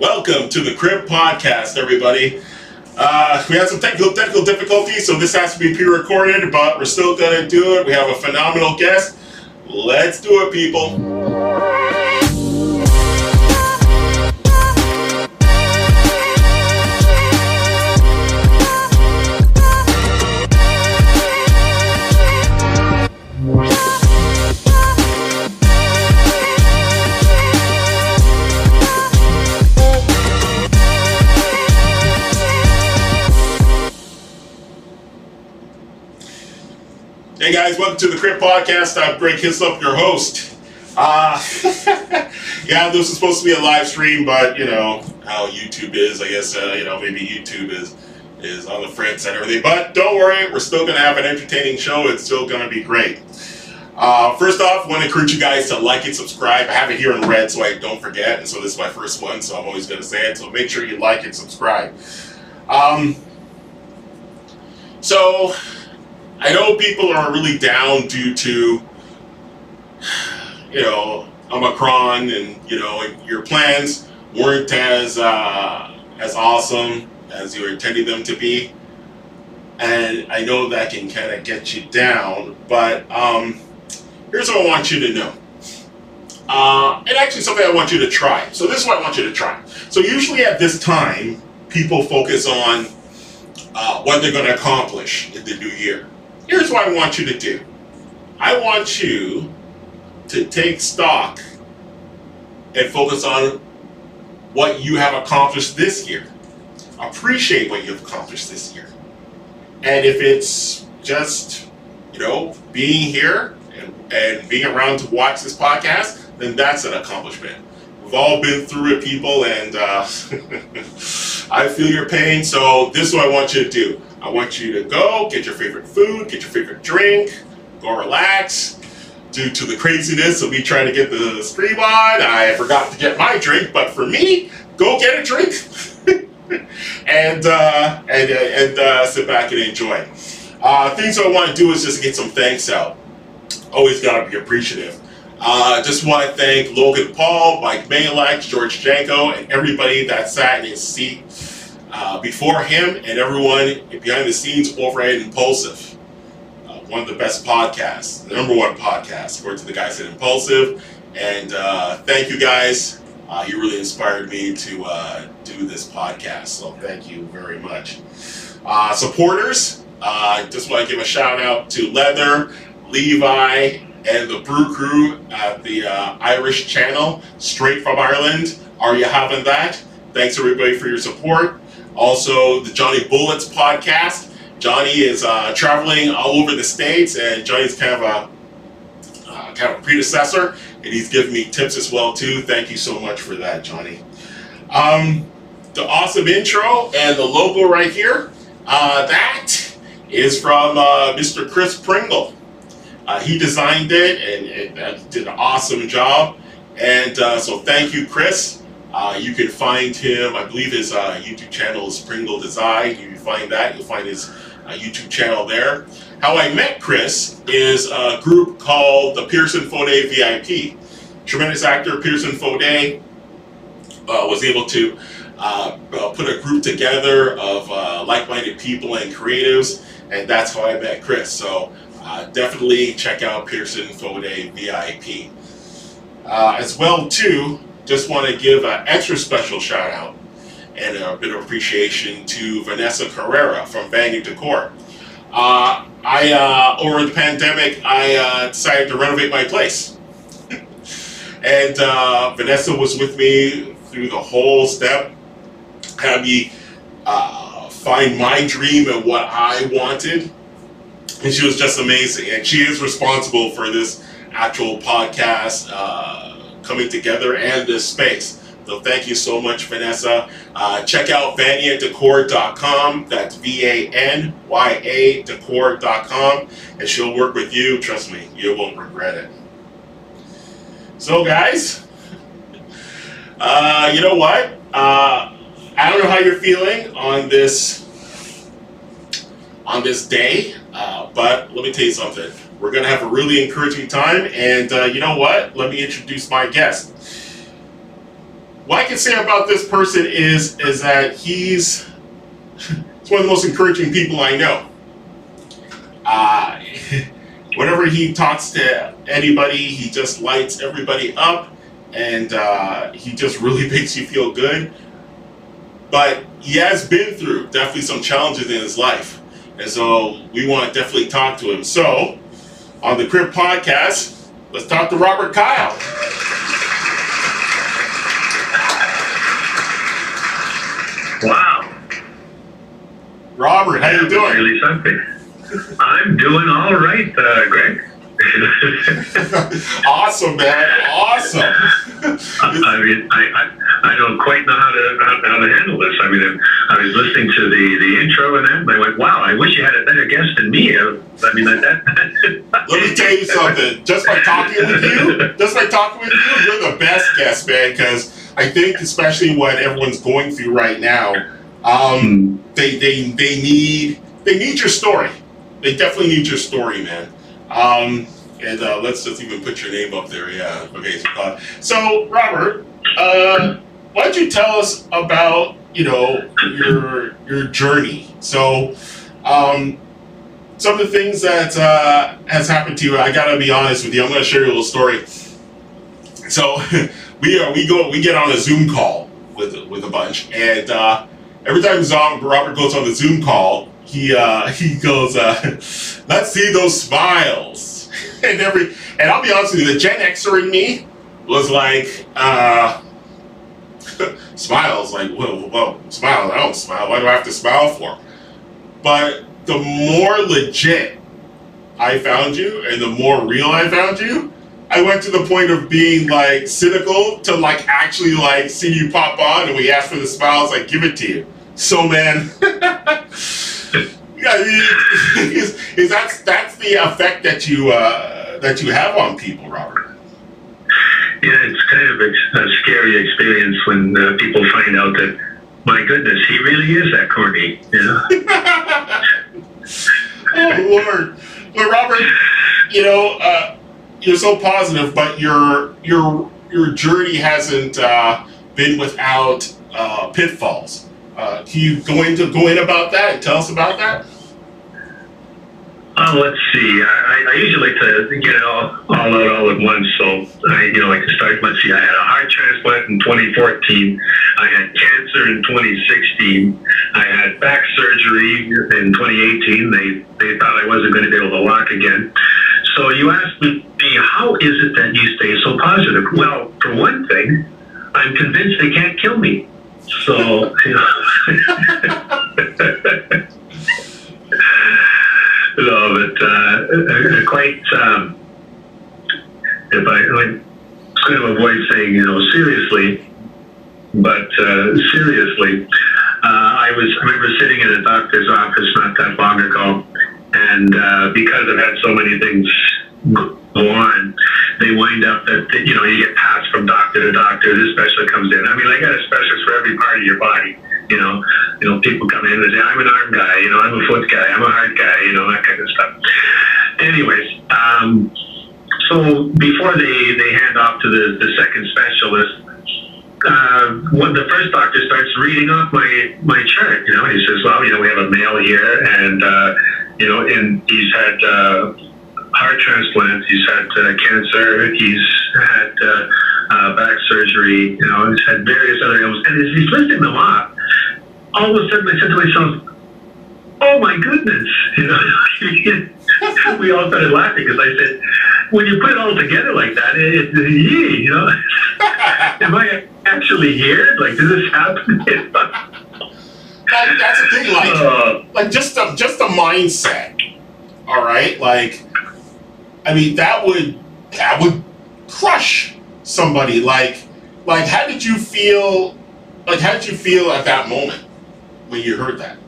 Welcome to the Crib Podcast, everybody. Uh, we had some technical technical difficulties, so this has to be pre-recorded, but we're still gonna do it. We have a phenomenal guest. Let's do it, people. Guys, welcome to the Crib Podcast. I'm Greg Hislop, your host. Uh, yeah, this is supposed to be a live stream, but you know how YouTube is. I guess uh, you know maybe YouTube is is on the fritz and everything. But don't worry, we're still gonna have an entertaining show. It's still gonna be great. Uh, first off, want to encourage you guys to like and subscribe. I have it here in red, so I don't forget. And so this is my first one, so I'm always gonna say it. So make sure you like and subscribe. Um, so I know people are really down due to, you know, Omicron and, you know, your plans weren't as, uh, as awesome as you were intending them to be. And I know that can kind of get you down, but um, here's what I want you to know. Uh, and actually something I want you to try. So this is what I want you to try. So usually at this time, people focus on uh, what they're going to accomplish in the new year. Here's what I want you to do. I want you to take stock and focus on what you have accomplished this year. Appreciate what you've accomplished this year. And if it's just, you know, being here and, and being around to watch this podcast, then that's an accomplishment. We've all been through it, people, and uh, I feel your pain. So this is what I want you to do. I want you to go get your favorite food, get your favorite drink, go relax. Due to the craziness of me trying to get the stream on, I forgot to get my drink. But for me, go get a drink and uh, and uh, and uh, sit back and enjoy. Uh, things I want to do is just get some thanks out. Always gotta be appreciative. Uh, just want to thank Logan Paul, Mike Majlak, George Janko, and everybody that sat in his seat uh, before him and everyone behind the scenes over at Impaulsive. Uh, one of the best podcasts, the number one podcast, according to the guys at Impaulsive. And uh, thank you guys. Uh, you really inspired me to uh, do this podcast. So thank you very much. Uh, supporters, I just want to give a shout out to Leather, Levi, and the Brew Crew at the Irish channel, straight from Ireland. Are you having that? Thanks everybody for your support. Also, the Johnny Bullets podcast. Johnny is uh, traveling all over the states, and Johnny's kind of a uh, kind of a predecessor, and he's giving me tips as well too. Thank you so much for that, Johnny. Um, the awesome intro and the logo right here. Uh, that is from uh, Mr. Chris Pringle. Uh, he designed it and, and did an awesome job. And uh, so thank you, Chris. Uh, you can find him, I believe his uh, YouTube channel is Pringle Design. You can find that, you'll find his uh, YouTube channel there. How I met Chris is a group called the Pearson Fode VIP. Tremendous actor Pearson Fode uh, was able to uh, put a group together of uh, like-minded people and creatives, and that's how I met Chris. So definitely check out Pearson Fode VIP. as well, too, just want to give an extra special shout out and a bit of appreciation to Vanessa Correia from VanyaDecor. Uh, I uh, over the pandemic, I uh, decided to renovate my place, and uh, Vanessa was with me through the whole step, had me uh, find my dream and what I wanted, and she was just amazing. And she is responsible for this actual podcast uh, coming together and this space. So thank you so much, Vanessa. Uh, check out vanyaDecor.com. That's V-A-N-Y-A Decor.com. And she'll work with you. Trust me, you won't regret it. So guys, uh, you know what? Uh, I don't know how you're feeling on this on this day, uh, but let me tell you something. We're going to have a really encouraging time. And uh, you know what? Let me introduce my guest. what I can say about this person is is that he's he's one of the most encouraging people I know. Uh, whenever he talks to anybody, he just lights everybody up, and uh, he just really makes you feel good. But he has been through definitely some challenges in his life, and so we want to definitely talk to him. So, on the Crib Podcast, let's talk to Robert Kyle. Wow. Robert, how you doing? Really something. I'm doing all right, uh, Greg. awesome, man. Awesome. I mean, I, I, I don't quite know how to how, how to handle this. I mean, I was listening to the, the intro and and I went, "Wow, I wish you had a better guest than me." I mean, that. that Let me tell you something. Just by talking with you, just by talking with you, you're the best guest, man. Because I think, especially what everyone's going through right now, um, they they they need they need your story. They definitely need your story, man. Um, and uh, let's just even put your name up there. Yeah. Okay. So, uh, so Robert, uh, why don't you tell us about you know your your journey? So, um, some of the things that uh, has happened to you. I gotta be honest with you. I'm gonna share you a little story. So, we uh, we go we get on a Zoom call with with a bunch, and uh, every time Robert goes on the Zoom call, he uh, he goes, uh, "Let's see those smiles." and every and I'll be honest with you, the Gen Xer in me was like, uh, smiles, like, whoa, whoa, smile. I don't smile. Why do I have to smile for? But the more legit I found you, and the more real I found you, I went to the point of being like cynical to like actually like see you pop on, and we ask for the smiles, like give it to you. So man. Yeah, is, is that's that's the effect that you uh, that you have on people, Robert. Yeah, it's kind of a, a scary experience when uh, people find out that, my goodness, he really is that corny. Yeah. oh Lord, well, Robert, you know uh, you're so positive, but your your your journey hasn't uh, been without uh, pitfalls. Uh, can you go into go in about that and tell us about that? Oh, let's see. I, I usually like to get it all, all out all at once. So I, you know, I can start. Let's see. I had a heart transplant in 2014. I had cancer in 2016. I had back surgery in 2018. They they thought I wasn't going to be able to walk again. So you asked me, how is it that you stay so positive? Well, for one thing, I'm convinced they can't kill me. So. You know. no, but uh, quite. Um, if I like, kind of avoid saying, you know, seriously, but uh, seriously, uh, I was. I remember sitting in a doctor's office not that long ago, and uh, because I've had so many things go on, they wind up that you know you get passed from doctor to doctor. This specialist comes in. I mean, I got a specialist for every part of your body. You know, you know, people come in and say, I'm an arm guy, you know, I'm a foot guy, I'm a heart guy, you know, that kind of stuff. Anyways, um, so before they, they hand off to the, the second specialist, uh, when the first doctor starts reading off my, my chart, you know, he says, well, you know, we have a male here and, uh, you know, and he's had, uh, heart transplant, he's had uh, cancer, he's had, uh, uh, back surgery, you know, he's had various other ailments, and he's listing them off, all of a sudden I said to myself, oh my goodness, you know, we all started laughing because I said, when you put it all together like that, it, it, you know, am I actually here? Like, does this happen? that, that's the thing, like, uh, like just a, just a mindset. All right, like, I mean, that would that would crush somebody. Like, like, how did you feel? Like, how did you feel at that moment? When you heard that?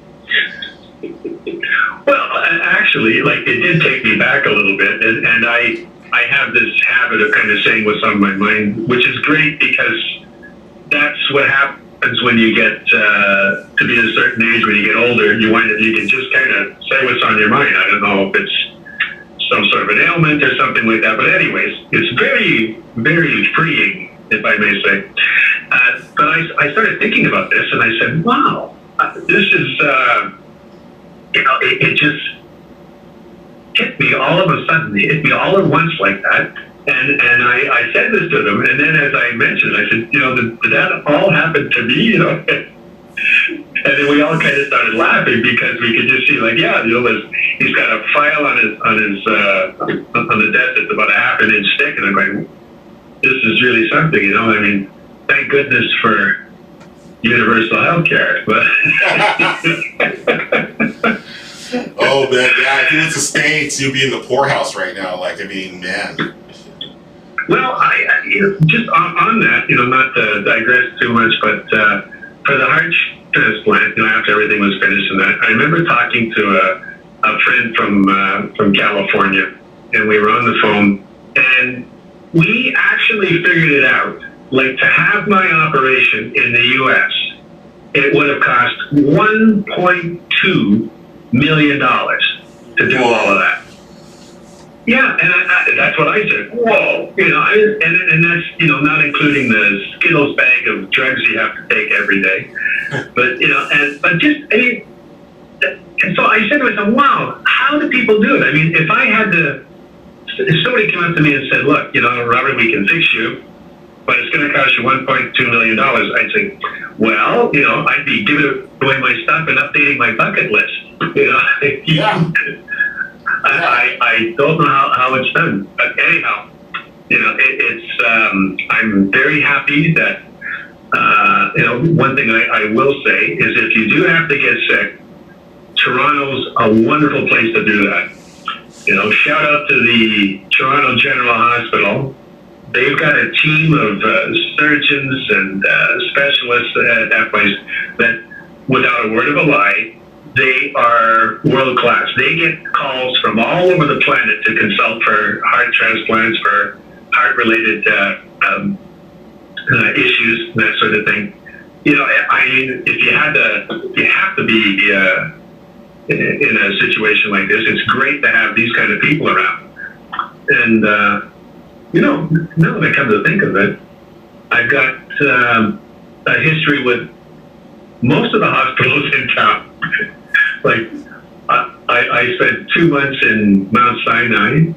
Well, actually, like it did take me back a little bit, and, and I I have this habit of kind of saying what's on my mind, which is great because that's what happens when you get uh, to be a certain age. When you get older, you wind up you can just kind of say what's on your mind. I don't know if it's some sort of an ailment or something like that, but anyways, it's very very freeing, if I may say. Uh, but I I started thinking about this, and I said, "Wow, this is uh, it, it just hit me all of a sudden. It hit me all at once like that." And and I, I said this to them, and then as I mentioned, I said, "You know, did, that all happen to me?" You know. And then we all kind of started laughing because we could just see, like, yeah, you know, he's got a file on his on his uh, on the desk that's about a half an inch thick, and I'm going, this is really something, you know. I mean, thank goodness for universal health care, but. oh man, yeah. If you went to states, you'd be in the poorhouse right now. Like, I mean, man. Well, I, I you know, just on, on, that, you know, not to digress too much, but uh, for the heart transplant, you know, after everything was finished and that, I remember talking to a, a friend from uh, from California, and we were on the phone, and we actually figured it out. Like to have my operation in the U.S., it would have cost 1.2 million dollars to do all of that. Yeah, and I, I, that's what I said. Whoa, you know, I, and and that's you know not including the Skittles bag of drugs you have to take every day, but you know, and but just I mean, and so I said to myself, wow, how do people do it? I mean, if I had to if somebody came up to me and said, look, you know, Robert, we can fix you, but it's going to cost you $1.2 million, I'd say, well, you know, I'd be giving away my stuff and updating my bucket list. You know, yeah. I, I don't know how, how it's done. But anyhow, you know, it, it's, um, I'm very happy that, uh, you know, one thing I, I will say is if you do have to get sick, Toronto's a wonderful place to do that you know, shout out to the Toronto General Hospital. They've got a team of uh, surgeons and uh, specialists at that place that, without a word of a lie, they are world class. They get calls from all over the planet to consult for heart transplants, for heart related uh, um, uh, issues, that sort of thing. You know, I mean, if you had to, you have to be uh, in a situation like this. It's great to have these kind of people around. And, uh, you know, now that I come to think of it, I've got um, a history with most of the hospitals in town. like, I, I spent two months in Mount Sinai,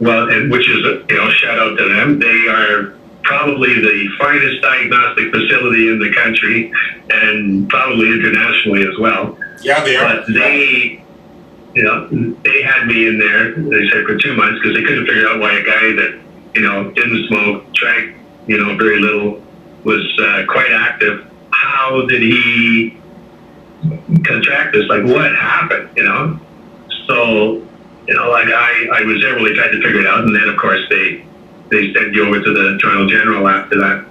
well, and which is, a, you know, shout out to them. They are probably the finest diagnostic facility in the country and probably internationally as well. Yeah, they are. But they, you know, they had me in there. They said for two months because they couldn't figure out why a guy that you know didn't smoke, drank, you know, very little, was uh, quite active. How did he contract this? Like, what happened? You know, so you know, like I, I was there really trying to figure it out, and then of course they they sent you over to the Toronto General after that.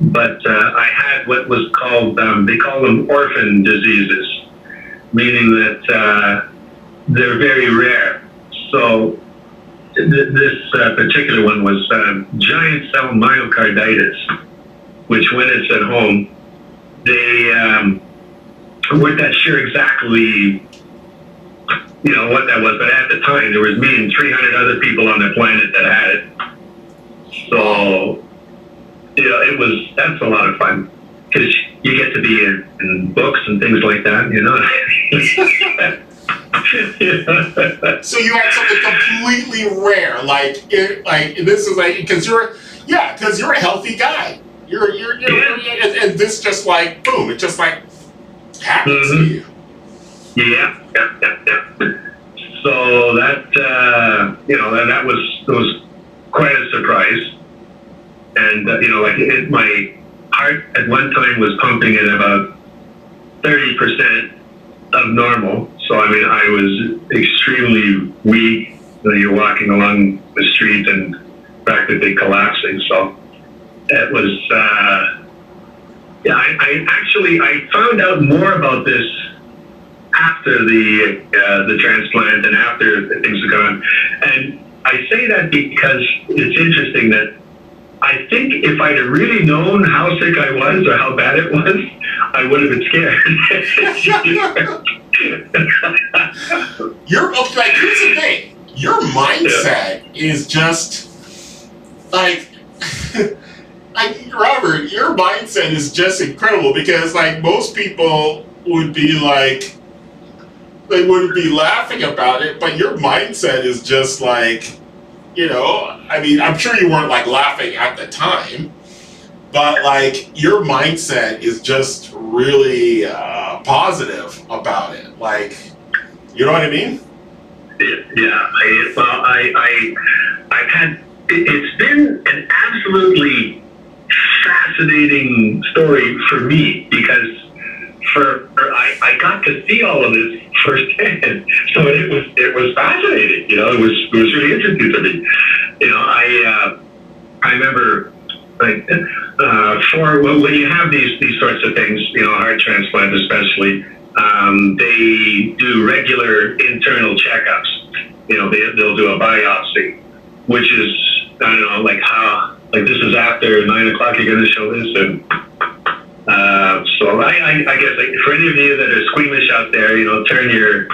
But uh, I had what was called um, they call them orphan diseases meaning that uh, they're very rare. So this uh, particular one was uh, giant cell myocarditis, which when it's at home, they um, weren't that sure exactly you know what that was, but at the time there was me and 300 other people on the planet that had it. So you know, it was that's a lot of fun because you get to be in, in, books and things like that, you know. so you had something completely rare, like it, like this is like because you're yeah, because you're a healthy guy. You're you're, you're yeah. and, and, this just like boom, it just like happens mm-hmm. to you. Yeah, yeah, yeah, yeah. So that uh, you know that, that was was quite a surprise, and uh, you know like it, my heart at one time was pumping at about 30% of normal. So, I mean, I was extremely weak. You know, you're walking along the street and practically collapsing. So, it was, uh, yeah, I, I, actually, I found out more about this after the, uh, the transplant and after things have gone. And I say that because it's interesting that I think if I'd have really known how sick I was or how bad it was, I would have been scared. You're like here's the thing. Your mindset yeah. is just like like Robert, your mindset is just incredible because like most people would be like they wouldn't be laughing about it, but your mindset is just like you know, I mean, I'm sure you weren't like laughing at the time, but like your mindset is just really uh, positive about it. Like, you know what I mean? Yeah. I, well, I, I, I've had. It, it's been an absolutely fascinating story for me because for, I, I got to see all of this firsthand. So it was it was fascinating. You know, it was it was really interesting to me. You know, I uh, I remember like uh, for when you have these these sorts of things, you know, heart transplant especially, um, they do regular internal checkups. You know, they they'll do a biopsy, which is I don't know, like how like this is after nine o'clock. You're going to show this and. Uh, so I, I, I guess like for any of you that are squeamish out there, you know, turn your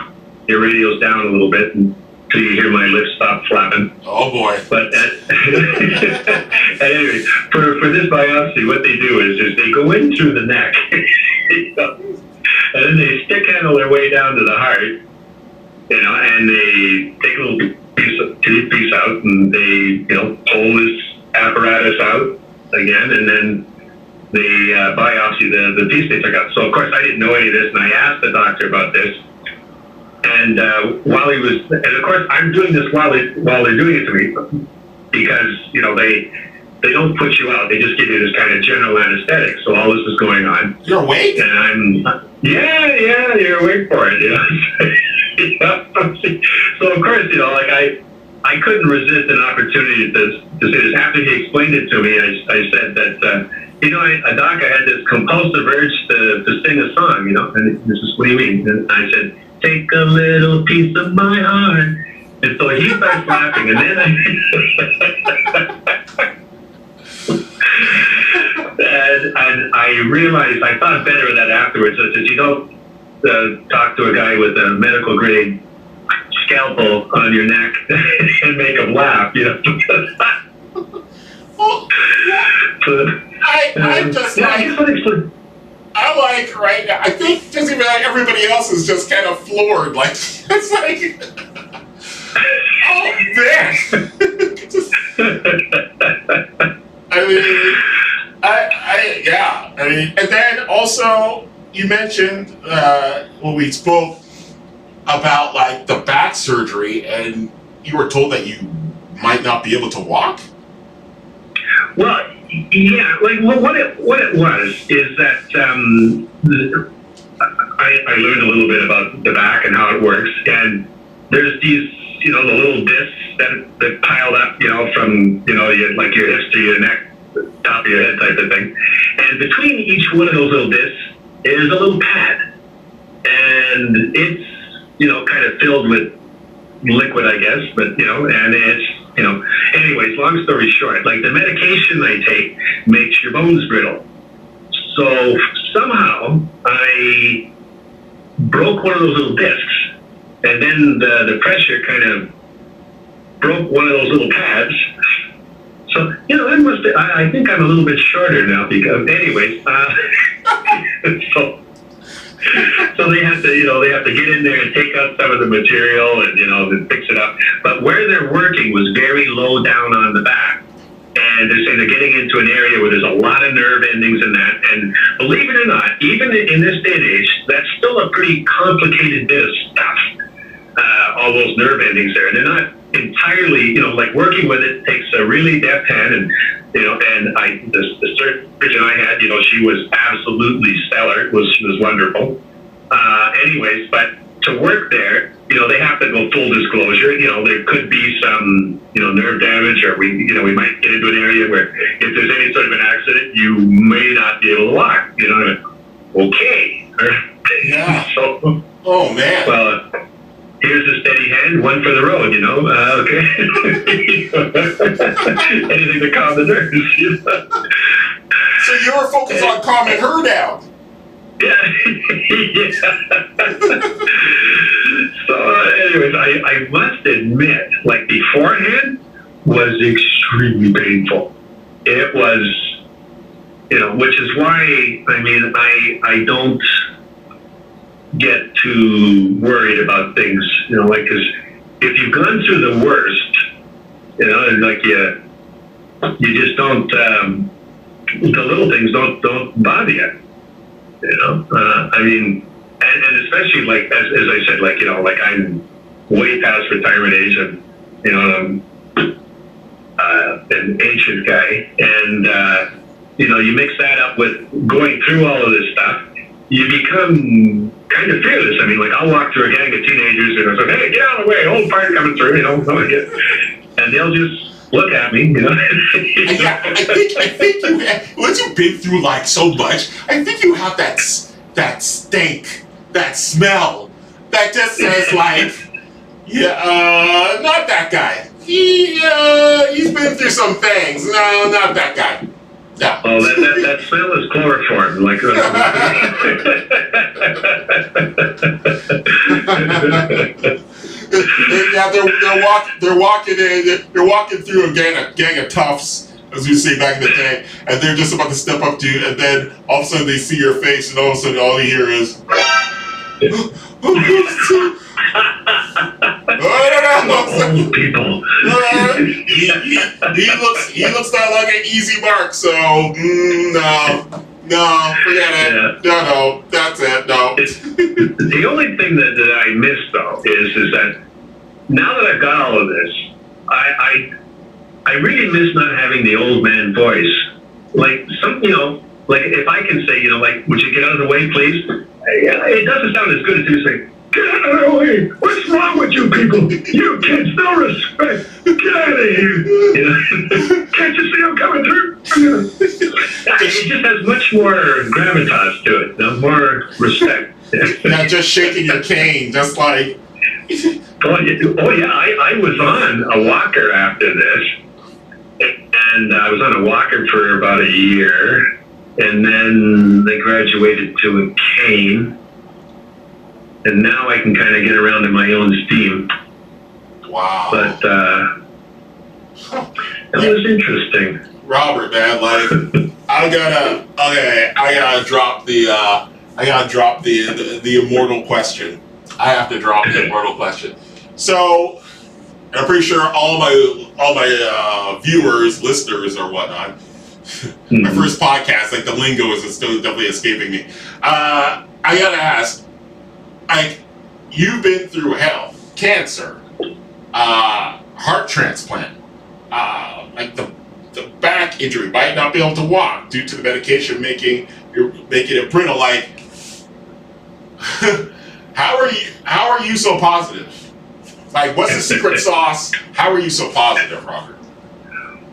your radios down a little bit until you hear my lips stop flapping. Oh boy! But at, anyway, for for this biopsy, what they do is is they go in through the neck, and then they stick handle their way down to the heart, you know, and they take a little piece of, piece out, and they you know pull this apparatus out again, and then the uh, biopsy, the, the piece they took out. So, of course, I didn't know any of this, and I asked the doctor about this. And uh, while he was, and of course, I'm doing this while, they, while they're doing it to me because, you know, they they don't put you out. They just give you this kind of general anesthetic. So all this is going on. You're awake? And I'm, yeah, yeah, you're awake for it, you know. so, of course, you know, like I, I couldn't resist an opportunity to, to say this. After he explained it to me, I, I said that, uh, you know, I, a doc, I had this compulsive urge to, to sing a song, you know, and this is what do you mean? And I said, take a little piece of my heart. And so he starts laughing, and then I, and, and I realized, I thought better of that afterwards. I said, you don't uh, talk to a guy with a medical grade scalpel on your neck and make him laugh, you know. I, I'm just yeah, like, I like right now. I think just even like everybody else is just kind of floored. Like it's like, oh man. just, I mean, I, I, yeah. I mean, and then also you mentioned uh, when we spoke about like the back surgery, and you were told that you might not be able to walk. Well, yeah, like well, what it what it was is that um, I, I learned a little bit about the back and how it works, and there's these you know the little discs that that piled up, you know, from you know your, like your hips to your neck, top of your head type of thing, and between each one of those little discs is a little pad, and it's you know kind of filled with liquid, I guess, but you know, and it's you know, anyways, long story short, like the medication I take makes your bones brittle. So somehow I broke one of those little discs, and then the, the pressure kind of broke one of those little pads. So, you know, that must be, I, I think I'm a little bit shorter now because, anyways, uh, so so they have to get in there and take some of the material and, you know, then fix it up. But where they're working was very low down on the back. And they're saying they're getting into an area where there's a lot of nerve endings in that. And believe it or not, even in this day and age, that's still a pretty complicated bit of stuff. Uh, all those nerve endings there. And they're not entirely, you know, like working with it takes a really deft hand and you know, and I, the, the surgeon I had, you know, she was absolutely stellar. It was, she was wonderful. Uh, anyways, but to work there, you know, they have to go full disclosure. You know, there could be some, you know, nerve damage, or we, you know, we might get into an area where if there's any sort of an accident, you may not be able to walk. You know, okay. Yeah. so, oh man. Well, here's a steady hand, one for the road, you know. Uh, okay. Anything to calm the nerves. You know? So you're focused on calming her down. Yeah. so, anyways, I, I must admit, like beforehand, was extremely painful. It was you know, which is why I mean I I don't get too worried about things, you know, like because if you've gone through the worst, you know, like you you just don't um, the little things don't don't bother you, you know. Uh, I mean, and, and especially like as, as I said, like you know, like I'm way past retirement age, and you know, I'm uh, an ancient guy, and uh, you know, you mix that up with going through all of this stuff, you become kind of fearless. I mean, like I'll walk through a gang of teenagers and I say, "Hey, get out of the way! Old part coming through," you know, and they'll just look at me, you know. yeah, I think I think you have, once you've been through like so much, I think you have that that stink, that smell, that just says like, yeah, uh, not that guy. He uh, he's been through some things. No, not that guy. No. Oh, that, that, that smell is chloroform. Like. Uh, they're they're walking they're walking in they're walking through a gang of gang of toughs, as we say back in the day, and they're just about to step up to you, and then all of a sudden they see your face, and all of a sudden all you hear is. oh, people. Uh, he, he, he, looks he looks like an easy mark. So mm, no, no, forget it. Yeah. No, no, that's it. No. It's, the only thing that, that I miss though is is that now that I've got all of this, I I, I really miss not having the old man voice. Like some, you know, like if I can say, you know, like, would you get out of the way, please? It doesn't sound as good as you say Get out of the way! What's wrong with you people? You kids, no respect! Get out of here! Can't you see I'm coming through? it just has much more gravitas to it, no more respect. Not just shaking your cane, just like. Oh, yeah, oh, yeah. I, I was on a walker after this, and I was on a walker for about a year, and then they graduated to a cane and now I can kind of get around in my own steam. Wow. But uh, that was interesting. Robert, man, like I gotta okay, I gotta drop the uh, I gotta drop the, the, the immortal question. I have to drop the immortal question. So I'm pretty sure all my all my uh, viewers, listeners, or whatnot. Mm-hmm. my first podcast, like the lingo is still definitely escaping me. Uh, I gotta ask, like you've been through hell, cancer, uh, heart transplant, uh, like the the back injury, might not be able to walk due to the medication making you're making it brittle. Like, how are you? How are you so positive? Like, what's the secret sauce? How are you so positive, Robert?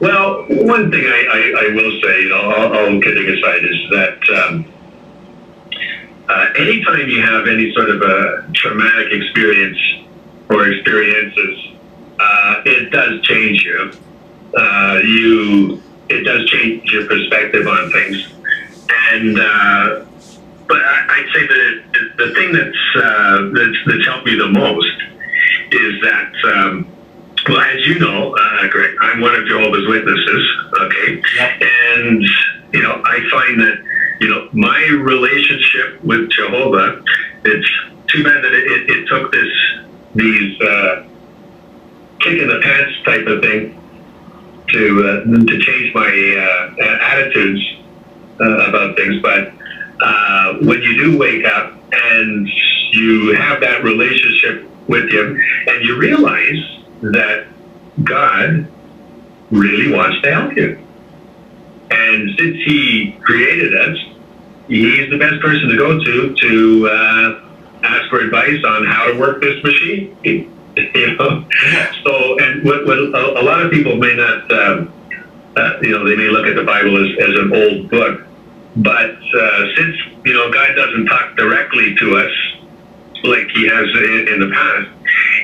Well, one thing I, I, I will say, you know, all, all kidding aside, is that um, uh, anytime you have any sort of a traumatic experience or experiences, uh, it does change you. Uh, you it does change your perspective on things, and uh, but I, would say that the, the thing that's, uh, that's that's helped me the most is that. Um, well, as you know, uh, Greg, I'm one of Jehovah's Witnesses. Okay, yep. and you know, I find that you know, my relationship with Jehovah, it's too bad that it, it, it took this, these, uh, kick in the pants type of thing to, uh, to change my, uh, attitudes, uh, about things. But, uh, when you do wake up and you have that relationship with Him and you realize that God really wants to help you. And since He created us, he's the best person to go to to uh, ask for advice on how to work this machine. you know, so and what, what a, a, lot of people may not, um, uh, you know, they may look at the Bible as, as an old book, but uh, since you know God doesn't talk directly to us like He has in, in the past,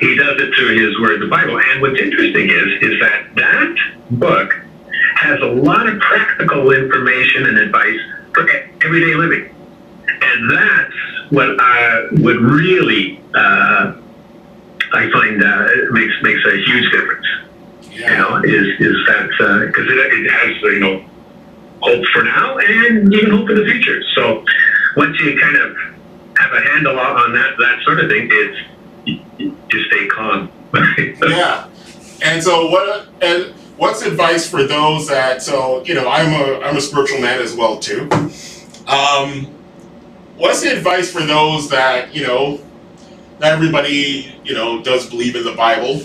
He does it through His Word, the Bible. And what's interesting is is that that book has a lot of practical information and advice for everyday living. And that's what I would really, uh, I find uh, makes makes a huge difference. Yeah. You know, is is that because uh, it, it has you know hope for now and even hope in the future. So once you kind of have a handle on that that sort of thing, it's you, you stay calm. yeah. And so what and what's advice for those that so you know I'm a I'm a spiritual man as well too. Um, what's the advice for those that you know not everybody you know does believe in the Bible.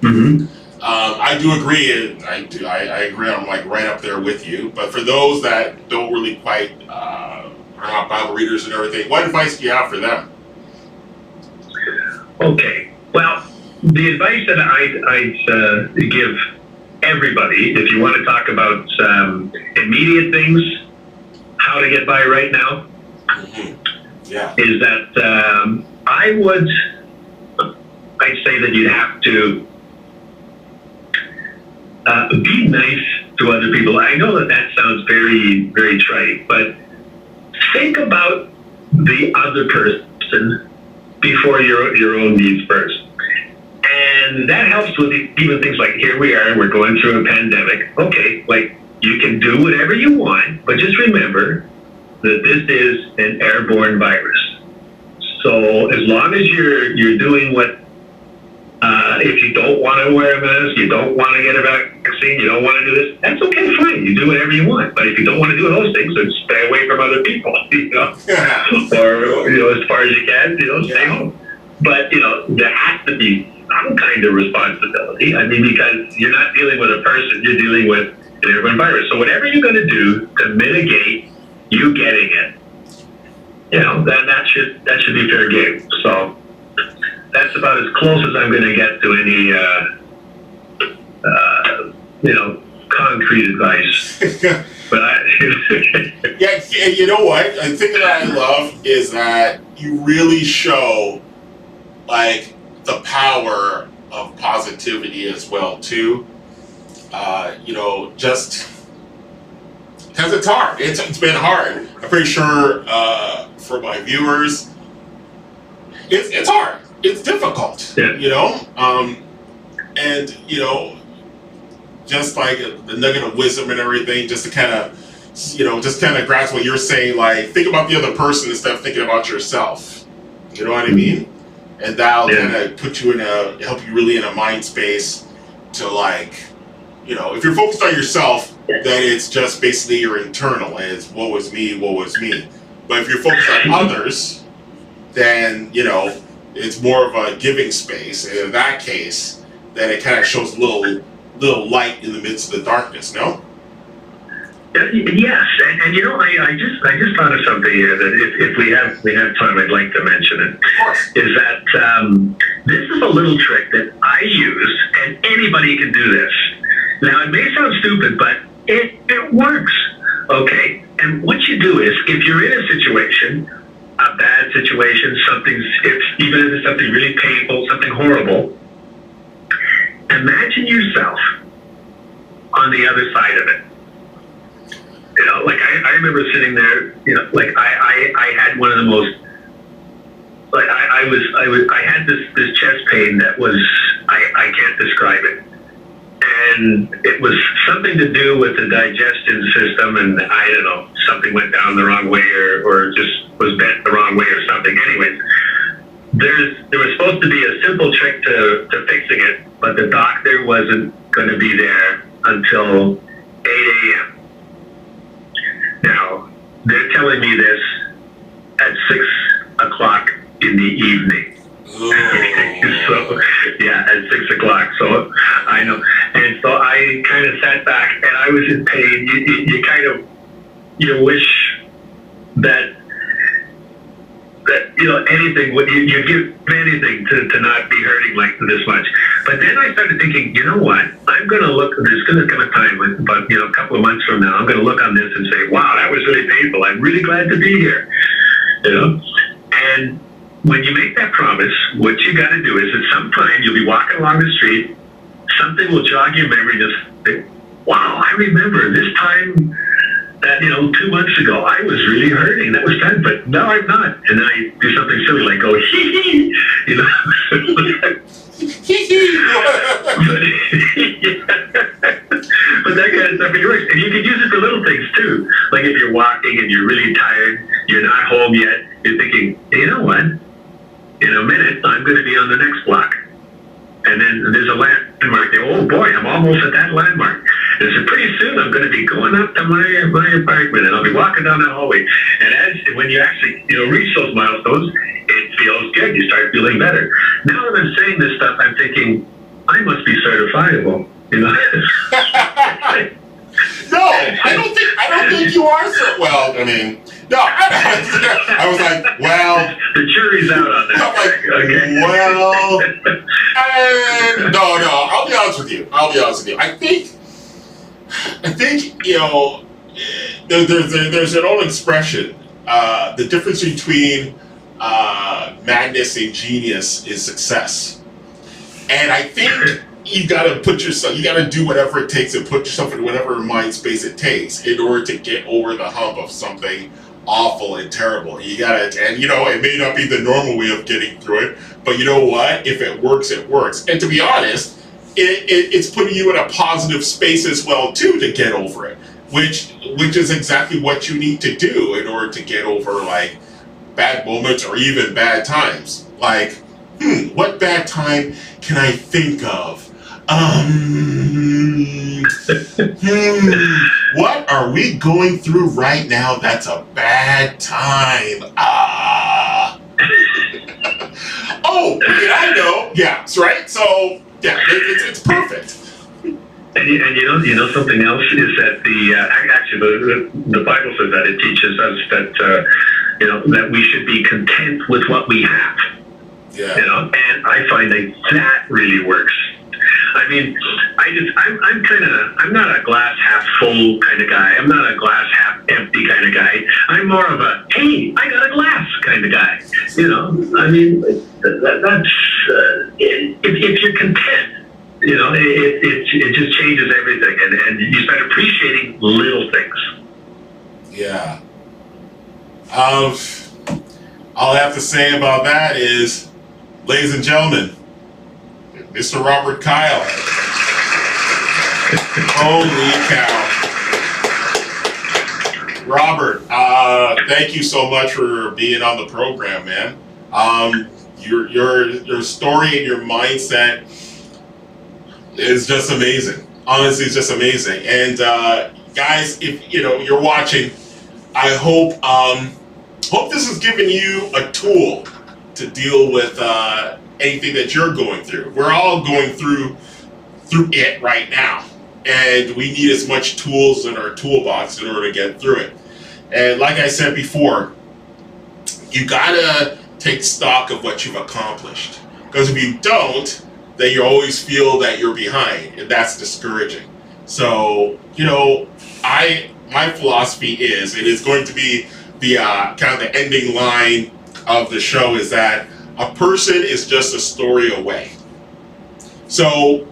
Mm-hmm. Um, I do agree. I do. I, I, agree. I'm like right up there with you. But for those that don't really quite uh, are not Bible readers and everything, what advice do you have for them? Okay. Well, the advice that I'd, I'd uh, give everybody, if you want to talk about um, immediate things, how to get by right now, mm-hmm. yeah. is that um, I would, I'd say that you'd have to uh, be nice to other people. I know that that sounds very, very trite, but think about the other person before your your own needs first. And that helps with even things like here we are, we're going through a pandemic. Okay, like you can do whatever you want, but just remember that this is an airborne virus. So as long as you're you're doing what uh, if you don't want to wear a mask, you don't want to get a vaccine, you don't want to do this, that's okay, fine. You do whatever you want. But if you don't want to do those things, then stay away from other people, you know, or you know, as far as you can, you know, stay home. But you know, there has to be some kind of responsibility. I mean, because you're not dealing with a person, you're dealing with an airborne virus. So whatever you're going to do to mitigate you getting it, you know, then that should that should be fair game. So that's about as close as I'm going to get to any, uh, uh, you know, concrete advice. but I, yeah, you know what? The thing that I love is that you really show like the power of positivity as well too. Uh, you know, just because it's hard. It's, it's been hard. I'm pretty sure uh, for my viewers, it's, it's hard it's difficult, yeah. you know. Um, and you know, just like the nugget of wisdom and everything, just to kind of, you know, just kind of grasp what you're saying. Like, think about the other person instead of thinking about yourself. You know what I mean? And that'll yeah. kind of put you in a help you really in a mind space to like, you know, if you're focused on yourself, then it's just basically your internal. And it's what was me, what was me. But if you're focused on others, then you know it's more of a giving space. And in that case, then it kind of shows a little little light in the midst of the darkness. No. Yes, and, and you know, I, I just I just thought of something here that if, if we have we have time, I'd like to mention it. Of course. Is that um, this is a little trick that I use, and anybody can do this. Now, it may sound stupid, but it, it works. Okay, and what you do is, if you're in a situation a bad situation, something, if, even if it's something really painful, something horrible, imagine yourself on the other side of it. You know, like I, I remember sitting there, you know, like I, I, I had one of the most, like I, I was, I was, I had this, this chest pain that was, I, I can't describe it and it was something to do with the digestion system, and I don't know, something went down the wrong way, or, or just was bent the wrong way, or something. Anyways, there's there was supposed to be a simple trick to, to fixing it, but the doctor wasn't going to be there until 8 a.m. Now they're telling me this at six o'clock in the evening. so yeah, at six o'clock. So I know, and so I kind of sat back, and I was in pain. You, you, you kind of you wish that that you know anything would you, you give anything to, to not be hurting like this much. But then I started thinking, you know what? I'm going to look. There's going to come a time, with, about you know, a couple of months from now, I'm going to look on this and say, wow, that was really painful. I'm really glad to be here. You know, and when you make that promise, what you got to do is at some time you'll be walking along the street, something will jog your memory. Just wow, I remember this time that you know two months ago I was really hurting. That was fun, but now I'm not. And then I do something silly like go hee hee, you know. but, but that kind of stuff really works. And you can use it for little things too. Like if you're walking and you're really tired, you're not home yet, you're thinking, hey, you know what? In a minute, I'm going to be on the next block. And then there's a landmark there. Oh boy, I'm almost at that landmark. And so pretty soon I'm going to be going up to my my apartment and I'll be walking down that hallway. And as when you actually you know reach those milestones, it feels good. You start feeling better. Now that I'm saying this stuff, I'm thinking I must be certifiable. You know. No, I don't think I don't think you are so well. I mean, no, I, was like, well, the jury's out on that. I'm like, okay. well, eh, no, no. I'll be honest with you. I'll be honest with you. I think, I think you know, there, there, there, there's an old expression. Uh, the difference between uh, madness and genius is success, and I think you got to put yourself, you got to do whatever it takes and put yourself in whatever mind space it takes in order to get over the hump of something awful and terrible. You got to, and you know, it may not be the normal way of getting through it, but you know what? If it works, it works. And to be honest, it, it, it's putting you in a positive space as well too to get over it, which which is exactly what you need to do in order to get over like bad moments or even bad times. Like, hmm, what bad time can I think of? Um, hmm, what are we going through right now that's a bad time? Ah. oh, yeah, I know. Yeah, that's right. So, yeah, it, it's, it's perfect. And you, and you know, you know something else is that the uh, actually the, the Bible says that it teaches us that uh, you know that we should be content with what we have. Yeah. You know, and I find that that really works. I mean, I just I'm I'm kind of I'm not a glass half full kind of guy. I'm not a glass half empty kind of guy. I'm more of a hey, I got a glass kind of guy. You know, I mean, that, that's uh, if, if you're content you know, it, it, it just changes everything, and, and you start appreciating little things. Yeah. Um, all I have to say about that is, ladies and gentlemen, Mr. Robert Kyle. Holy cow. Robert, uh, thank you so much for being on the program, man. Um, your your your story and your mindset is just amazing. Honestly, it's just amazing. And uh, guys, if you know you're watching, I hope um, hope this has given you a tool to deal with uh, anything that you're going through. We're all going through through it right now, and we need as much tools in our toolbox in order to get through it. And like I said before, you gotta take stock of what you've accomplished. Because if you don't, then you always feel that you're behind, and that's discouraging. So, you know, I my philosophy is and it is going to be the uh, kind of the ending line of the show is that a person is just a story away. So,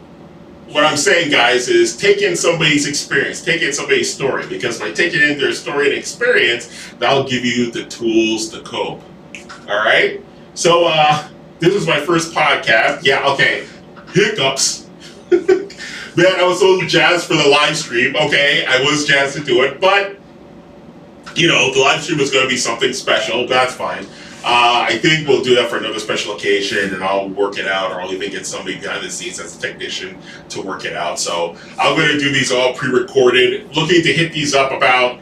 what I'm saying, guys, is take in somebody's experience, take in somebody's story, because by taking in their story and experience, that'll give you the tools to cope. All right. So, uh, this is my first podcast. Yeah, okay. Hiccups. Man, I was so jazzed for the live stream. Okay, I was jazzed to do it, but you know, the live stream was going to be something special. That's fine. Uh, I think we'll do that for another special occasion, and I'll work it out, or I'll even get somebody behind the scenes as a technician to work it out. So I'm going to do these all pre-recorded. Looking to hit these up about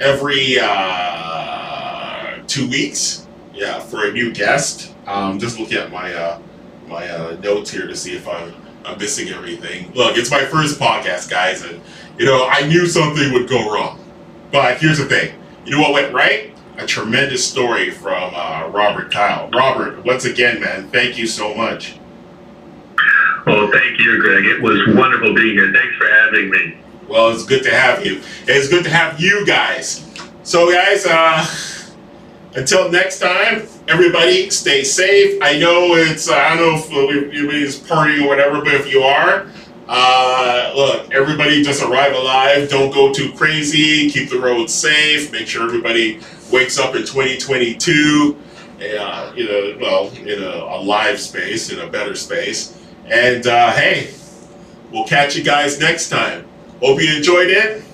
every uh, two weeks. Yeah, for a new guest. Um, just looking at my uh, my uh, notes here to see if I'm, I'm missing everything. Look, it's my first podcast, guys, and you know I knew something would go wrong. But here's the thing. You know what went right? A tremendous story from uh, Robert Kyle. Robert, once again, man, thank you so much. Well, thank you, Greg. It was wonderful being here. Thanks for having me. Well, it's good to have you. It's good to have you guys. So, guys, uh, until next time, everybody stay safe. I know it's, uh, I don't know if everybody's partying or whatever, but if you are, uh, look, everybody just arrive alive. Don't go too crazy. Keep the roads safe. Make sure everybody wakes up in 2022, uh, in a, well, in a, a live space, in a better space. And uh, hey, We'll catch you guys next time. Hope you enjoyed it.